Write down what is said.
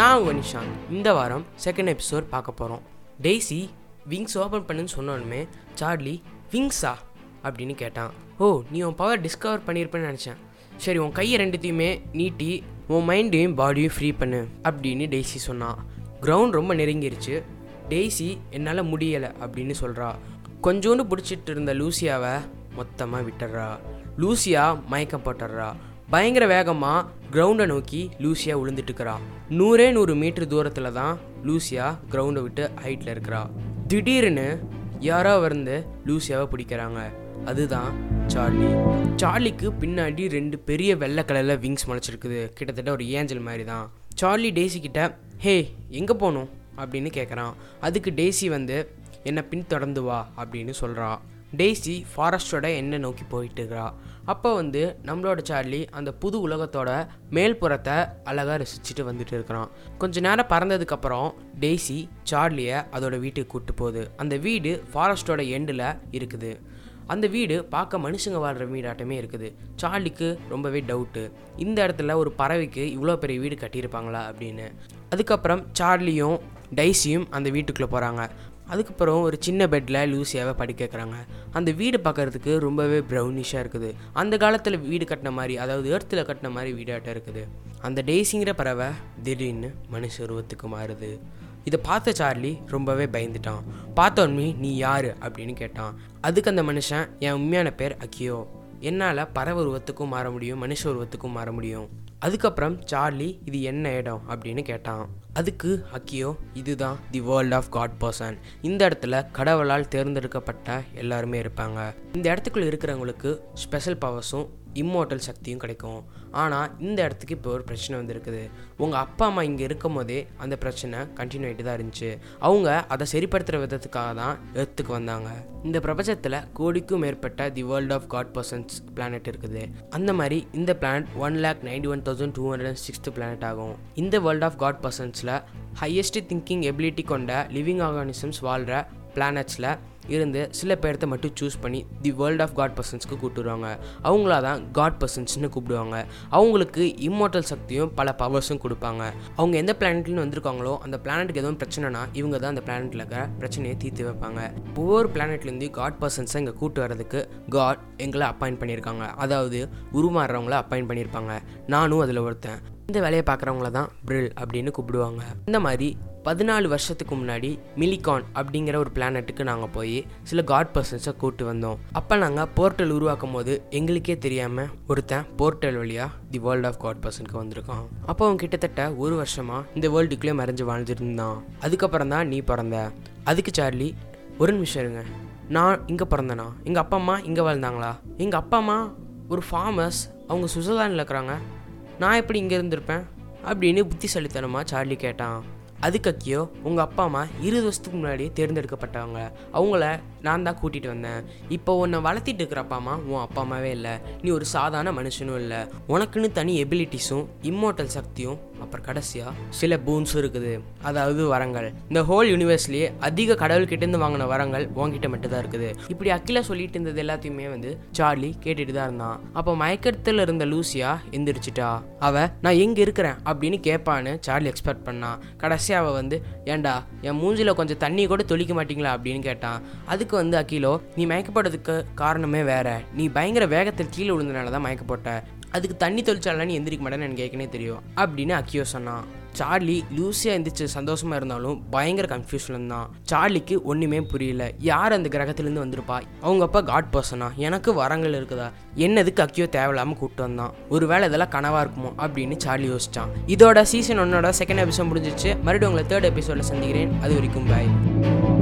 நான் உங்கள் நிஷாந்த் இந்த வாரம் செகண்ட் எபிசோட் பார்க்க போகிறோம் டெய்ஸி விங்ஸ் ஓப்பன் பண்ணுன்னு சொன்னோன்னுமே சார்லி விங்ஸா அப்படின்னு கேட்டான். ஓ நீ உன் பவர் டிஸ்கவர் பண்ணியிருப்பேன்னு நினச்சேன். சரி உன் கையை ரெண்டுத்தையுமே நீட்டி உன் மைண்டையும் பாடியும் ஃப்ரீ பண்ணு அப்படின்னு டெய்ஸி சொன்னான். கிரவுண்ட் ரொம்ப நெருங்கிருச்சு. டெய்ஸி என்னால் முடியலை அப்படின்னு சொல்கிறா கொஞ்சோண்டு பிடிச்சிட்டு இருந்த லூசியாவை மொத்தமாக விட்டுறா லூசியா மயக்கம் போட்டுடுறா. பயங்கர வேகமாக கிரவுண்டை நோக்கி லூசியா விழுந்துட்டுக்கிறா நூறே நூறு மீட்டர் தூரத்தில் தான் லூசியா கிரவுண்டை விட்டு ஹைட்டில் இருக்கிறா. திடீர்னு யாரோ வந்து லூசியாவை பிடிக்கிறாங்க. அதுதான் சார்லி. சார்லிக்கு பின்னாடி ரெண்டு பெரிய வெள்ளை கலரில் விங்ஸ் முளைச்சிருக்குது. கிட்டத்தட்ட ஒரு ஏஞ்சல் மாதிரி தான். சார்லி டேசி கிட்ட ஹே எங்கே போகணும் அப்படின்னு கேட்குறான் அதுக்கு டேசி வந்து என்னை பின்தொடர்ந்து வா அப்படின்னு சொல்கிறா டெய்ஸி ஃபாரஸ்டோட எண்ணை நோக்கி போயிட்டு இருக்கிறா அப்போ வந்து நம்மளோட சார்லி அந்த புது உலகத்தோட மேல்புறத்தை அழகாக ரசிச்சுட்டு வந்துட்டு இருக்கிறான் கொஞ்ச நேரம் பறந்ததுக்கப்புறம் டெய்ஸி சார்லியை அதோட வீட்டுக்கு கூப்பிட்டு போகுது. அந்த வீடு ஃபாரஸ்டோட எண்டில் இருக்குது. அந்த வீடு பார்க்க மனுஷங்க வாழ்கிற வீடாட்டமே இருக்குது. சார்லிக்கு ரொம்பவே டவுட்டு. இந்த இடத்துல ஒரு பறவைக்கு இவ்வளோ பெரிய வீடு கட்டியிருப்பாங்களா அப்படின்னு. அதுக்கப்புறம் சார்லியும் டைஸியும் அந்த வீட்டுக்குள்ளே போகிறாங்க. அதுக்கப்புறம் ஒரு சின்ன பெட்டில் லூசியாவை படிக்க வைக்கிறாங்க. அந்த வீடு பார்க்குறதுக்கு ரொம்பவே ப்ரௌனிஷாக இருக்குது. அந்த காலத்தில் வீடு கட்டின மாதிரி அதாவது ஏர்த்தில் கட்டின மாதிரி வீடாட்டம் இருக்குது. அந்த டேய்ஸிங்கிற பறவை திடீர்னு மனுஷ உருவத்துக்கு மாறுது. இதை பார்த்த சார்லி ரொம்பவே பயந்துட்டான். பார்த்தோன்னே நீ யார்? அப்படின்னு கேட்டான். அதுக்கு அந்த மனுஷன் என் உண்மையான பேர் அக்கியோ. என்னால் பறவை உருவத்துக்கும் மாற முடியும் மனுஷ உருவத்துக்கும் மாற முடியும். அதுக்கப்புறம் சார்லி இது என்ன இடம்? அப்படின்னு கேட்டான். அதுக்கு அக்கியோ இதுதான் the world of God person இந்த இடத்துல கடவுளால் தேர்ந்தெடுக்கப்பட்ட எல்லாருமே இருப்பாங்க. இந்த இடத்துக்குள்ள இருக்கிறவங்களுக்கு ஸ்பெஷல் பவர்ஸும் இம்மோட்டல் சக்தியும் கிடைக்கும். ஆனால் இந்த இடத்துக்கு இப்போ ஒரு பிரச்சனை வந்திருக்குது. உங்கள் அப்பா அம்மா இங்கே இருக்கும் போதே அந்த பிரச்சனை கண்டினியூ ஆகிட்டு தான் இருந்துச்சு. அவங்க அதை சரிப்படுத்துகிற விதத்துக்காக தான் எர்த்துக்கு வந்தாங்க. இந்த பிரபஞ்சத்தில் கோடிக்கும் மேற்பட்ட the world of God persons planet இருக்குது. அந்த மாதிரி இந்த planet one lakh ninety one thousand two hundred and sixth planet ஆகும். இந்த வேர்ல்ட் ஆஃப் காட் பர்சன்ஸில் ஹையஸ்ட் திங்கிங் எபிலிட்டி கொண்ட லிவிங் ஆர்கானிசம்ஸ் வாழ்கிற பிளானட்ஸில் இருந்து சில பேர்த்த மட்டும் சூஸ் பண்ணி தி வேர்ல்ட் ஆஃப் காட் பர்சன்ஸ்க்கு கூப்பிட்டுருவாங்க. அவங்களா தான் காட் பர்சன்ஸ்னு கூப்பிடுவாங்க. அவங்களுக்கு இம்மோட்டல் சக்தியும் பல பவர்ஸும் கொடுப்பாங்க. அவங்க எந்த பிளானட்லேருந்து வந்திருக்காங்களோ அந்த பிளானட்டுக்கு எதுவும் பிரச்சனைனா இவங்க தான் அந்த பிளானட்டில் இருக்கிற பிரச்சனையை தீர்த்து வைப்பாங்க. ஒவ்வொரு பிளானட்லேருந்து காட் பர்சன்ஸை இங்கே கூட்டு வர்றதுக்கு காட் எங்களை அப்பாயிண்ட் பண்ணியிருக்காங்க. அதாவது உருமாறுறவங்கள அப்பாயிண்ட் பண்ணியிருப்பாங்க. நானும் அதில் ஒருத்தன். இந்த வேலையை பார்க்குறவங்கள தான் பிரில் அப்படின்னு கூப்பிடுவாங்க. இந்த மாதிரி பதினாலு வருஷத்துக்கு முன்னாடி மிலிகான் அப்படிங்கிற ஒரு பிளானட்டுக்கு நாங்கள் போய் சில காட் பர்சன்ஸை கூப்பிட்டு வந்தோம். அப்போ நாங்கள் போர்ட்டல் உருவாக்கும் போது எங்களுக்கே தெரியாமல் ஒருத்தன் போர்ட்டல் வழியாக தி வேர்ல்ட் ஆஃப் காட் பர்சனுக்கு வந்திருக்கான். அப்போ அவன் கிட்டத்தட்ட ஒரு வருஷமாக இந்த வேர்ல்டுக்குள்ளே மறைஞ்சு வாழ்ந்துட்டு இருந்தான் அதுக்கப்புறம் தான் நீ பிறந்த. அதுக்கு சார்லி ஒரு நிமிஷம் இருங்க. நான் இங்கே பிறந்தேனா? எங்கள் அப்பா அம்மா இங்கே வாழ்ந்தாங்களா? எங்கள் அப்பா அம்மா ஒரு ஃபார்மர்ஸ் அவங்க சுவிட்சர்லாண்டில் இருக்கிறாங்க. நான் எப்படி இங்கே இருந்திருப்பேன்? அப்படின்னு புத்திசாலித்தனமாக சார்லி கேட்டான். அதுக்கக்கியோ உங்கள் அப்பா அம்மா இருபது வருஷத்துக்கு முன்னாடி தேர்ந்தெடுக்கப்பட்டவங்க. அவங்கள நான் தான் கூட்டிகிட்டு வந்தேன். இப்போ உன்னை வளர்த்திட்டு இருக்கிற அப்பா அம்மா உன் அப்பா அம்மாவே இல்லை. நீ ஒரு சாதாரண மனுஷனும் இல்லை. உனக்குன்னு தனி எபிலிட்டிஸும் இம்மோட்டல் சக்தியும் அப்புறம் கடைசியாக சில பூன்ஸும் இருக்குது. அதாவது வரங்கள். இந்த ஹோல் யூனிவர்ஸ்லேயே அதிக கடவுள்கிட்டேருந்து வாங்கின வரங்கள் உங்ககிட்ட மட்டும் தான் இருக்குது. இப்படி அக்கில சொல்லிட்டு இருந்தது எல்லாத்தையுமே வந்து சார்லி கேட்டுட்டு தான் இருந்தான். அப்போ மயக்கத்தில் இருந்த லூசியா எந்திரிச்சிட்டா. அவ நான் எங்கே இருக்கிறேன் அப்படின்னு கேட்பான்னு சார்லி எக்ஸ்பெக்ட் பண்ணான் கடைசி அவள் வந்து ஏண்டா என் மூஞ்சில் கொஞ்சம் தண்ணி கூட தொளிக்க மாட்டீங்களா? அப்படின்னு கேட்டான் அதுக்கு வந்து அக்கிலோ நீ மயக்கப்படுறதுக்கு காரணமே வேற. நீ பயங்கர வேகத்தில் கீழே விழுந்தனால தான் மயக்கப்பட்ட. அதுக்கு தண்ணி தொளிச்சாலாம் நீ எந்திரிக்க மாட்டேன்னு எனக்கு ஏற்கனவே தெரியும். அப்படின்னு அக்கியோ சொன்னான் சார்லி லூசியாக எந்திரிச்சு சந்தோஷமாக இருந்தாலும் பயங்கர கன்ஃபியூஷன் இருந்தான் சார்லிக்கு ஒன்றுமே புரியல. யார் அந்த கிரகத்துலேருந்து வந்திருப்பா? அவங்க அப்பா காட் பர்சனா எனக்கு வரங்கள் இருக்குதா? என்னதுக்கு அக்கியோ தேவையில்லாமல் கூப்பிட்டு வந்தான் ஒருவேளை இதெல்லாம் கனவாக இருக்குமோ? அப்படின்னு சார்லி யோசிச்சான். இதோட சீசன் ஒன்னோட செகண்ட் எபிசோட் முடிஞ்சிச்சு மறுபடியும் உங்களை தேர்ட் எபிசோடில் சந்திக்கிறேன். அது வரைக்கும் பாய்